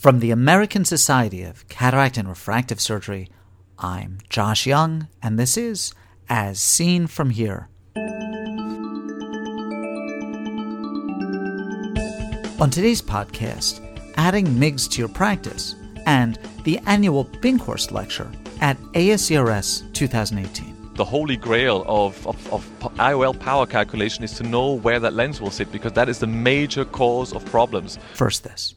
From the American Society of Cataract and Refractive Surgery, I'm Josh Young, and this is As Seen From Here. On today's podcast, adding MIGS to your practice and the annual Binkhorst Lecture at ASCRS 2018. The holy grail of, of, of IOL power calculation is to know where that lens will sit because that is the major cause of problems. First, this.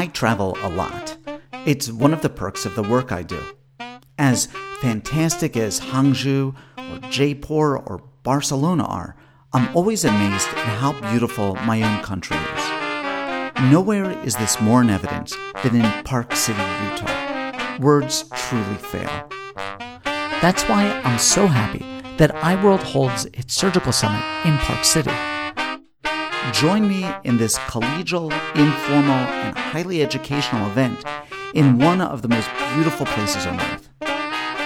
I travel a lot. It's one of the perks of the work I do. As fantastic as Hangzhou or Jaipur or Barcelona are, I'm always amazed at how beautiful my own country is. Nowhere is this more in evidence than in Park City, Utah. Words truly fail. That's why I'm so happy that EyeWorld holds its surgical summit in Park City. Join me in this collegial, informal, and highly educational event in one of the most beautiful places on earth.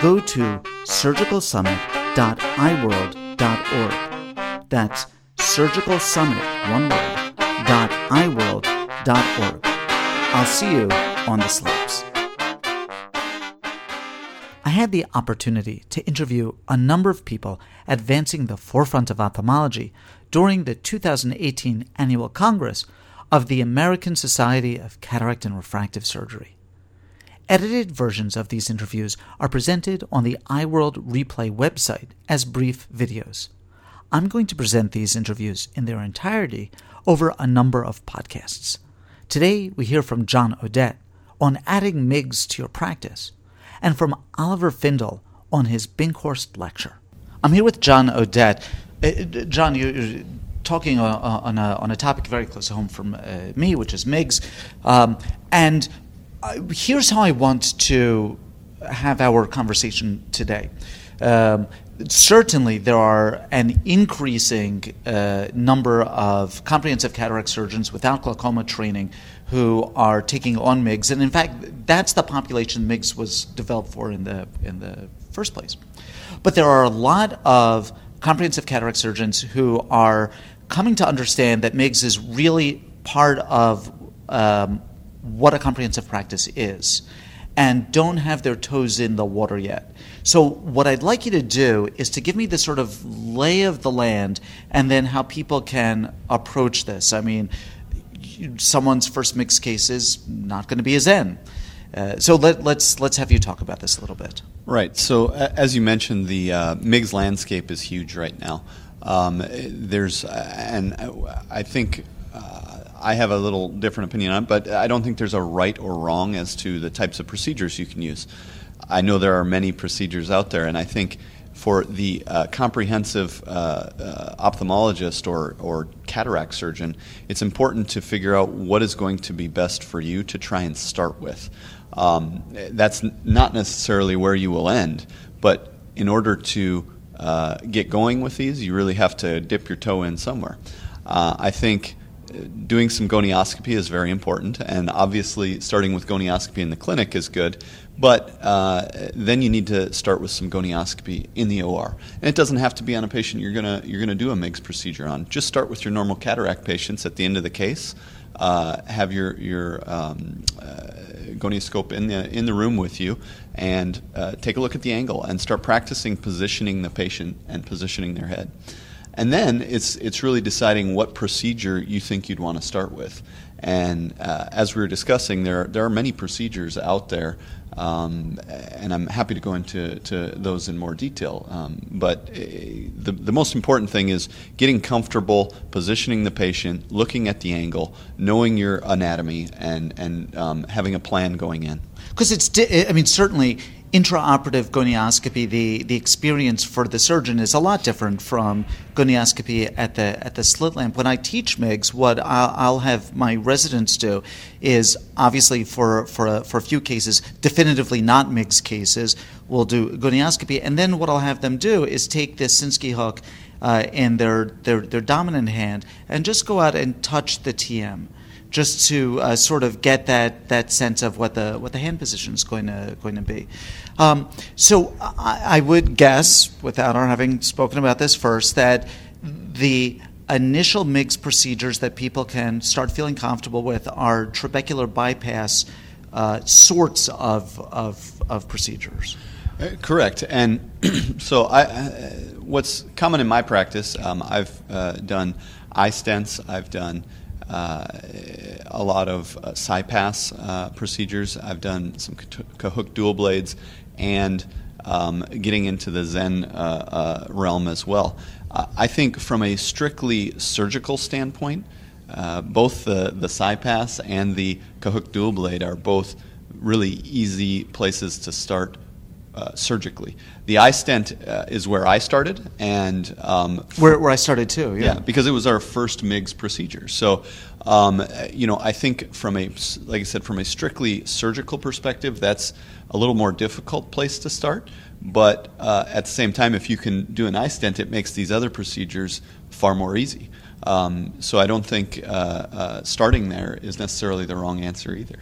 Go to surgicalsummit.eyeworld.org. That's surgicalsummit, one word, dot iworld.org. I'll see you on the slopes. I had the opportunity to interview a number of people advancing the forefront of ophthalmology during the 2018 annual Congress of the American Society of Cataract and Refractive Surgery. Edited versions of these interviews are presented on the EyeWorld Replay website as brief videos. I'm going to present these interviews in their entirety over a number of podcasts. Today, we hear from John Odette on adding MIGS to your practice, and from Oliver Findl on his Binkhorst lecture. I'm here with John Odette. Uh, John, you're talking uh, uh, on a, on a topic very close to home from uh, me, which is MIGS. Um, and here's how I want to have our conversation today. Um, certainly, there are an increasing uh, number of comprehensive cataract surgeons without glaucoma training who are taking on MIGS, and in fact, that's the population MIGS was developed for in the in the first place. But there are a lot of comprehensive cataract surgeons who are coming to understand that MIGS is really part of um, what a comprehensive practice is and don't have their toes in the water yet. So, what I'd like you to do is to give me the sort of lay of the land and then how people can approach this. I mean, someone's first MIGS case is not going to be a XEN. Uh, so let, us let's, let's have you talk about this a little bit. Right. So uh, as you mentioned, the uh, MIGS landscape is huge right now. Um, there's and I think uh, I have a little different opinion on it, but I don't think there's a right or wrong as to the types of procedures you can use. I know there are many procedures out there, and I think for the uh, comprehensive uh, uh, ophthalmologist or, or cataract surgeon, it's important to figure out what is going to be best for you to try and start with. Um, that's not necessarily where you will end, but in order to uh, get going with these, you really have to dip your toe in somewhere. Uh, I think doing some gonioscopy is very important, and obviously starting with gonioscopy in the clinic is good. But uh, then you need to start with some gonioscopy in the OR, and it doesn't have to be on a patient you're gonna you're gonna do a MIGS procedure on. Just start with your normal cataract patients at the end of the case. Uh, have your your um, uh, gonioscope in the in the room with you, and uh, take a look at the angle and start practicing positioning the patient and positioning their head. And then it's it's really deciding what procedure you think you'd want to start with. And uh, as we were discussing, there there are many procedures out there, um, and I'm happy to go into to those in more detail. Um, but uh, the the most important thing is getting comfortable, positioning the patient, looking at the angle, knowing your anatomy, and and um, having a plan going in. Because it's, di- I mean, certainly intraoperative gonioscopy, the, the experience for the surgeon is a lot different from gonioscopy at the at the slit lamp. When I teach MIGS, what I'll, I'll have my residents do is obviously for for a, for a few cases, definitively not MIGS cases, we'll do gonioscopy, and then what I'll have them do is take this Sinskey hook uh, in their, their their dominant hand and just go out and touch the TM just to uh, sort of get that, that sense of what the what the hand position is going to going to be. Um, so I, I, would guess, without our having spoken about this first, that the initial MIGS procedures that people can start feeling comfortable with are trabecular bypass uh, sorts of, of, of procedures. Uh, correct. And so, I, uh, what's common in my practice, um, I've uh, done iStents, I've done uh, a lot of uh, CyPass uh, procedures, I've done some Kahook dual blades, and um, getting into the XEN realm as well. I think from a strictly surgical standpoint, both the, the CyPass and the Kahook dual blade are both really easy places to start uh, surgically. The iStent uh, is where I started, and um, where, where I started too. Yeah. yeah. because it was our first MIGS procedure. So, um, you know, I think from a like I said, from a strictly surgical perspective, that's a little more difficult place to start. But uh, at the same time, if you can do an iStent, it makes these other procedures far more easy. Um, so I don't think uh, uh, starting there is necessarily the wrong answer either.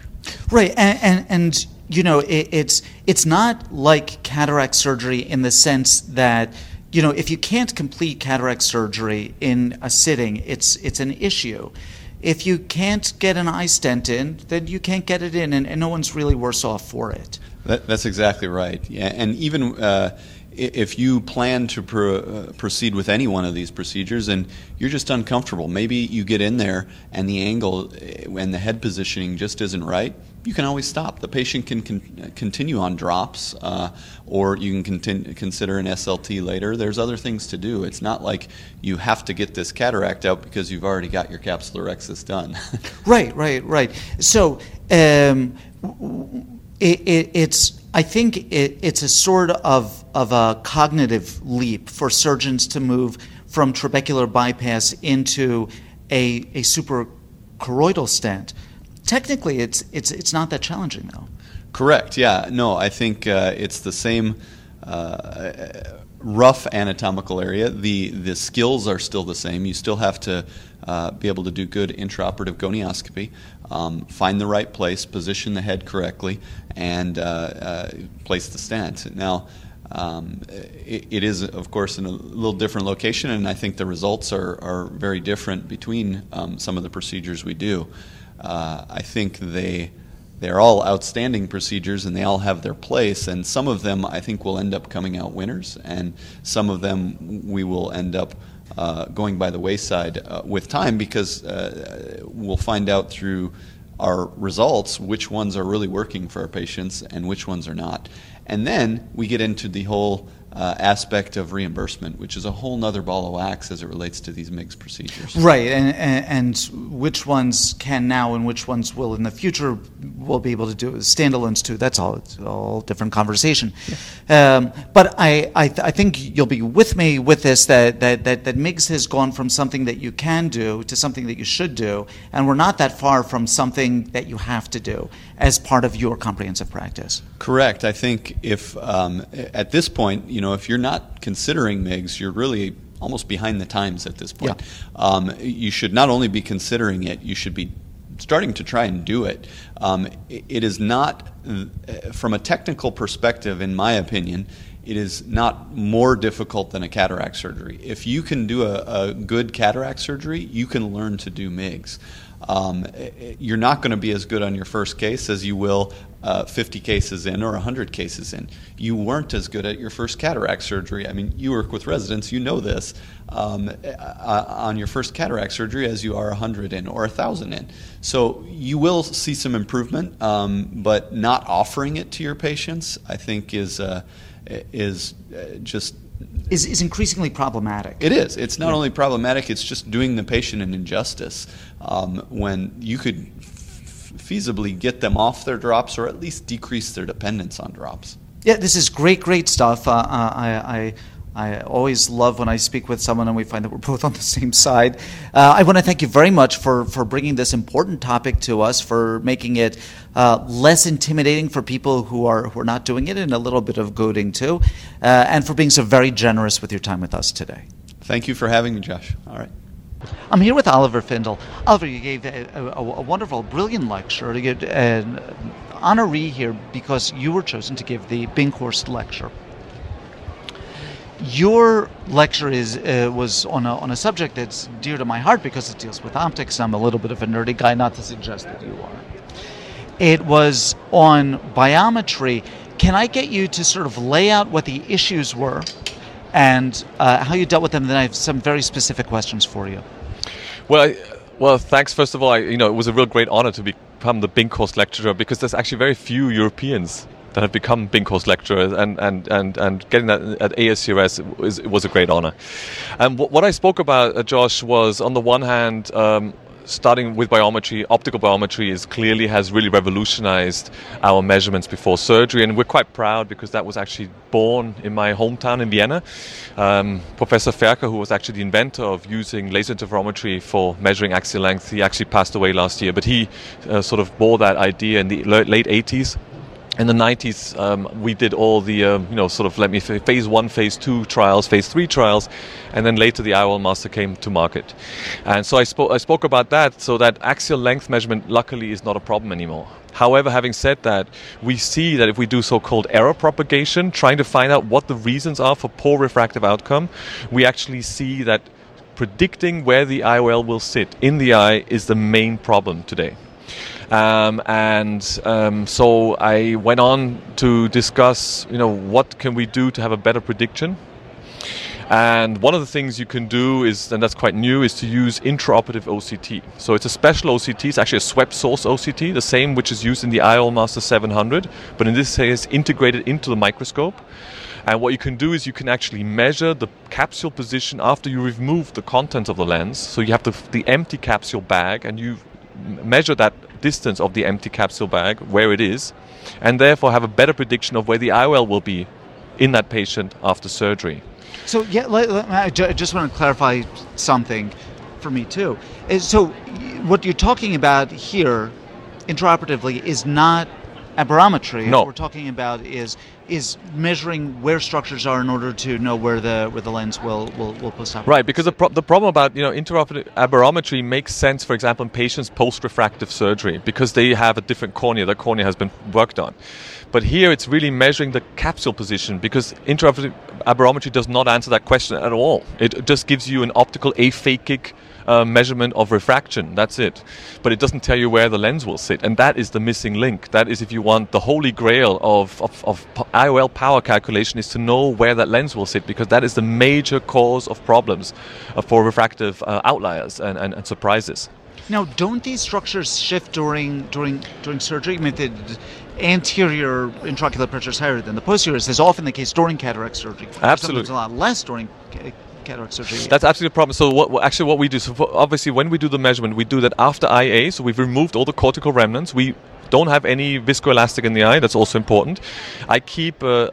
Right, and, and, and you know, it, it's it's not like cataract surgery in the sense that you know if you can't complete cataract surgery in a sitting, it's it's an issue. If you can't get an iStent in, then you can't get it in, and, and no one's really worse off for it. That, that's exactly right. Yeah, and even uh, if you plan to pro, uh, proceed with any one of these procedures and you're just uncomfortable, maybe you get in there and the angle uh, and the head positioning just isn't right, you can always stop. The patient can con- continue on drops, uh, or you can continue, consider an SLT later. There's other things to do. It's not like you have to get this cataract out because you've already got your capsulorhexis done. right, right, right. So um, it, it, it's I think it, it's a sort of of a cognitive leap for surgeons to move from trabecular bypass into a a suprachoroidal stent technically, it's it's it's not that challenging though. Correct. Yeah. No, I think uh, it's the same. Uh, rough anatomical area. The the skills are still the same. You still have to uh, be able to do good intraoperative gonioscopy, um, find the right place, position the head correctly, and uh, uh, place the stent. Now. Um, it, it is, of course, in a little different location, and I think the results are, are very different between um, some of the procedures we do. Uh, I think they they're all outstanding procedures and they all have their place and some of them I think will end up coming out winners and some of them we will end up uh, going by the wayside uh, with time because uh, we'll find out through our results which ones are really working for our patients and which ones are not. And then we get into the whole uh, aspect of reimbursement, which is a whole nother ball of wax as it relates to these MIGS procedures. Right, and, and, and, which ones can now and which ones will in the future will be able to do standalones too. That's all. It's all different conversation. Yeah. Um, but I, I, th- I, think you'll be with me with this that, that, that, that MIGS has gone from something that you can do to something that you should do, and we're not that far from something that you have to do as part of your comprehensive practice. Correct. I think if um, at this point, you know, if you're not considering MIGS, you're really almost behind the times at this point. Yeah. Um, you should not only be considering it, you should be starting to try and do it. Um, it is not, uh, from a technical perspective, in my opinion, it is not more difficult than a cataract surgery. If you can do a, a good cataract surgery, you can learn to do MIGS um, you're not going to be as good on your first case as you will uh, 50 cases in or 100 cases in. You weren't as good at your first cataract surgery. I mean, you work with residents, you know this, um, uh, on your first cataract surgery as you are 100 in or 1,000 in. So you will see some improvement, um, but not offering it to your patients, I think, is, uh, is uh, just is, is increasingly problematic. It is. It's not yeah. only problematic, it's just doing the patient an injustice um, when you could f- feasibly get them off their drops or at least decrease their dependence on drops. Yeah, this is great, great stuff. Uh, uh I, I I always love when I speak with someone and we find that we're both on the same side. Uh, I want to thank you very much for, for bringing this important topic to us, for making it uh, less intimidating for people who are, who are not doing it, and a little bit of goading too, uh, and for being so very generous with your time with us today. Thank you for having me, Josh. All right. I'm here with Oliver Findl. Oliver, you gave a, a, a wonderful, brilliant lecture. You get an honoree here because you were chosen to give the Binkhorst lecture. Your lecture is uh, was on a, on a subject that's dear to my heart because it deals with optics. I'm a little bit of a nerdy guy, not to suggest that you are. It was on biometry. Can I get you to sort of lay out what the issues were and uh, how you dealt with them? Then I have some very specific questions for you. Well, I, well, thanks. First of all, I, you know, it was a real great honor to become the Binkhorst lecturer because there's actually very few Europeans that have become Binkhorst lecturers, and, and, and, and getting that at ASCRS was, a great honor. And what I spoke about, uh, Josh, was on the one hand, um, starting with biometry, optical biometry is clearly has really revolutionized our measurements before surgery, and we're quite proud because that was actually born in my hometown in Vienna. Um, Professor Fercher, who was actually the inventor of using laser interferometry for measuring axial length, he actually passed away last year, but he uh, sort of bore that idea in the late 80s in the 90s, um, we did all the, um, you know, sort of let me say, phase one, phase two trials, phase three trials, and then later the IOL Master came to market. And so I, spoke, I spoke about that, so that axial length measurement luckily is not a problem anymore. However, having said that, we see that if we do so called error propagation, trying to find out what the reasons are for poor refractive outcome, we actually see that predicting where the IOL will sit in the eye is the main problem today. Um, and um, so I went on to discuss, you know, what can we do to have a better prediction. And one of the things you can do is, and that's quite new, is to use intraoperative OCT. So it's a special OCT. It's actually a swept source OCT, the same which is used in the IOL Master 700, but in this case integrated into the microscope. And what you can do is you can actually measure the capsule position after you remove the contents of the lens. So you have the, the empty capsule bag, and you measure that distance of the empty capsule bag, where it is, and therefore have a better prediction of where the IOL will be in that patient after surgery. So, yeah, let, let, I just want to clarify something for me too. So, what you're talking about here, intraoperatively, is not aberrometry. No. What we're talking about is is measuring where structures are in order to know where the where the lens will will, will post up. Right, because the, pro- the problem about you know intraoperative aberrometry makes sense, for example, in patients post refractive surgery because they have a different cornea. Their cornea has been worked on. But here it's really measuring the capsule position because intraoperative aberrometry does not answer that question at all. It just gives you an optical aphakic uh, measurement of refraction. That's it. But it doesn't tell you where the lens will sit. And that is the missing link. That is, if you want the holy grail of, of, of IOL power calculation, is to know where that lens will sit because that is the major cause of problems uh, for refractive uh, outliers and, and, and surprises. Now, don't these structures shift during during during surgery? I mean, the anterior intraocular pressure is higher than the posterior. This is often the case during cataract surgery. Absolutely, Sometimes a lot less during surgery. That's absolutely a problem. So what actually what we do, so obviously when we do the measurement, we do that after IA. So we've removed all the cortical remnants. We don't have any viscoelastic in the eye. That's also important. I keep uh,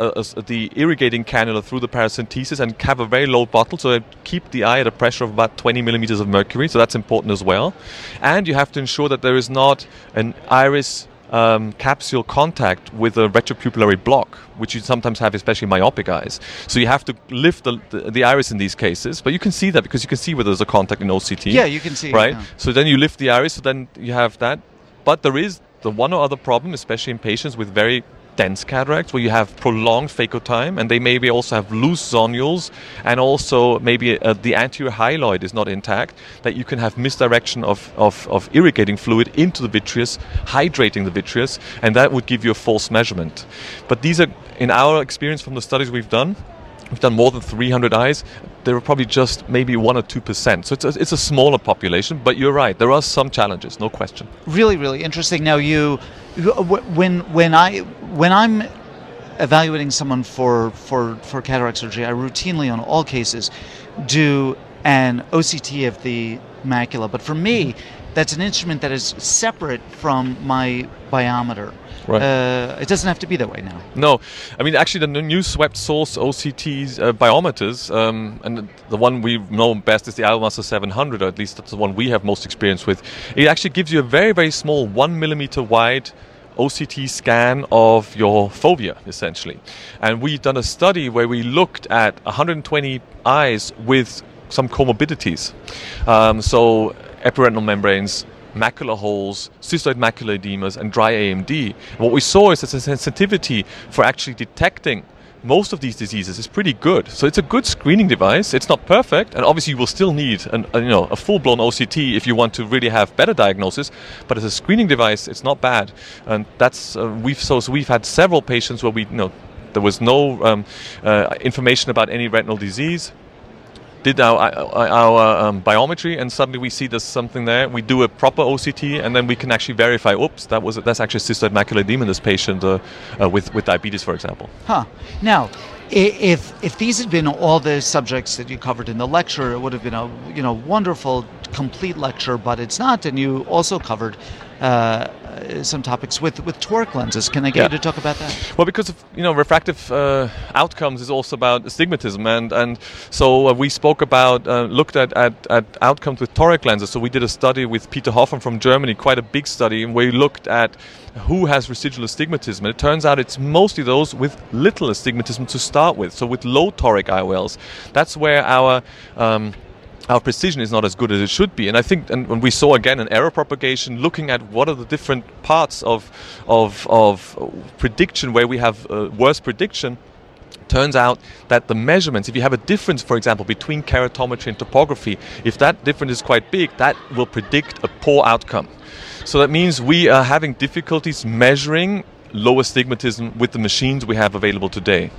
the irrigating cannula through the paracentesis and have a very low bottle, so I keep the eye at a pressure of about 20 millimeters of mercury. So that's important as well. And you have to ensure that there is not an iris um, capsule contact with a retropupillary block, which you sometimes have, especially myopic eyes. So you have to lift the, the, the, iris in these cases, but you can see that because you can see whether there's a contact in OCT. Yeah, you can see. Right? Yeah. So then you lift the iris, so then you have that. But there is the one or other problem, especially in patients with very dense cataracts where you have prolonged phaco-time and they maybe also have loose zonules and also maybe uh, the anterior hyaloid is not intact that you can have misdirection of, of, of irrigating fluid into the vitreous hydrating the vitreous and that would give you a false measurement. But these are in our experience from the studies we've done We've done more than 300 eyes. There are probably just maybe one or two percent. So it's a, it's a smaller population, but you're right. There are some challenges, no question. Really, really interesting. Now, you, uh, when when I when I'm evaluating someone for for for cataract surgery, I routinely on all cases do an OCT of the macula. But for me, mm-hmm. That's an instrument that is separate from my biometer. Right. Uh, it doesn't have to be that way now. No, I mean actually the new swept source OCT uh, biometers, um, and the one we know best is the IOLMaster 700, or at least that's the one we have most experience with. It actually gives you a very very small one millimeter wide OCT scan of your fovea, essentially. And we've done a study where we looked at 120 eyes with some comorbidities. Um, so epiretinal membranes, macular holes, cystoid macular edemas, and dry AMD. And what we saw is that the sensitivity for actually detecting most of these diseases is pretty good. So it's a good screening device. It's not perfect, and obviously you will still need an, a, you know a full-blown OCT if you want to really have better diagnosis. But as a screening device, it's not bad, and that's uh, we've so, so we've had several patients where we you know there was no um, uh, information about any retinal disease did our our um, biometry, and suddenly we see there's something there. We do a proper OCT, and then we can actually verify. Oops, that was that's actually cystoid macular edema in this patient uh, uh, with with diabetes, for example. Huh. Now, if if these had been all the subjects that you covered in the lecture, it would have been a you know wonderful, complete lecture. But it's not, and you also covered uh, some topics with, with toric lenses. Can I get yeah. you to talk about that? Well, because of, you know refractive uh, outcomes is also about astigmatism, and and so uh, we spoke about uh, looked at, at, at outcomes with toric lenses. So we did a study with Peter Hoffmann from Germany, quite a big study, where we looked at who has residual astigmatism. And it turns out it's mostly those with little astigmatism to start with, so with low toric IOLs. That's where our um, our precision is not as good as it should be. And I think, and when we saw again an error propagation, looking at what are the different parts of of, of prediction where we have uh, worse prediction, turns out that the measurements, if you have a difference, for example, between keratometry and topography, if that difference is quite big, that will predict a poor outcome. So that means we are having difficulties measuring low astigmatism with the machines we have available today.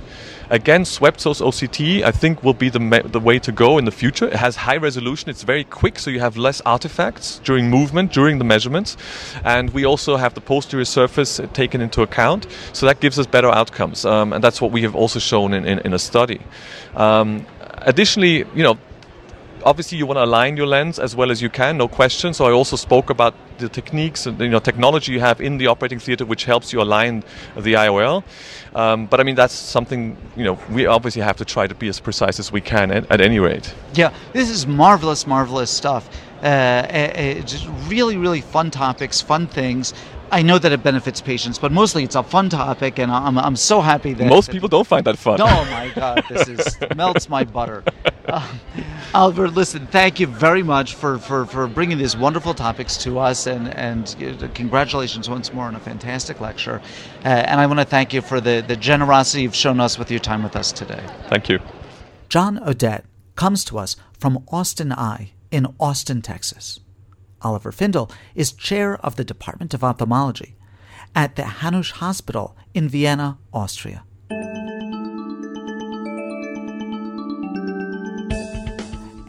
Again, swept source OCT, I think, will be the, the way to go in the future. It has high resolution, it's very quick, so you have less artifacts during movement, during the measurements. And we also have the posterior surface taken into account, so that gives us better outcomes. Um, and that's what we have also shown in, in, in a study. Um, additionally, you know, obviously you want to align your lens as well as you can, no question. So I also spoke about the techniques and you know technology you have in the operating theater, which helps you align the IOL. Um, but I mean that's something you know we obviously have to try to be as precise as we can at, at any rate. Yeah, this is marvelous, marvelous stuff. Uh, uh, just really, really fun topics, fun things. I know that it benefits patients, but mostly it's a fun topic, and I'm, I'm so happy that most people don't find that fun. Oh my god, this is melts my butter. Uh, Albert, listen, thank you very much for, for, for bringing these wonderful topics to us, and and uh, congratulations once more on a fantastic lecture. Uh, and I want to thank you for the the generosity you've shown us with your time with us today. Thank you. John Odette comes to us from Austin Eye in Austin, Texas. Oliver Findl is chair of the Department of Ophthalmology at the Hanusch Hospital in Vienna, Austria.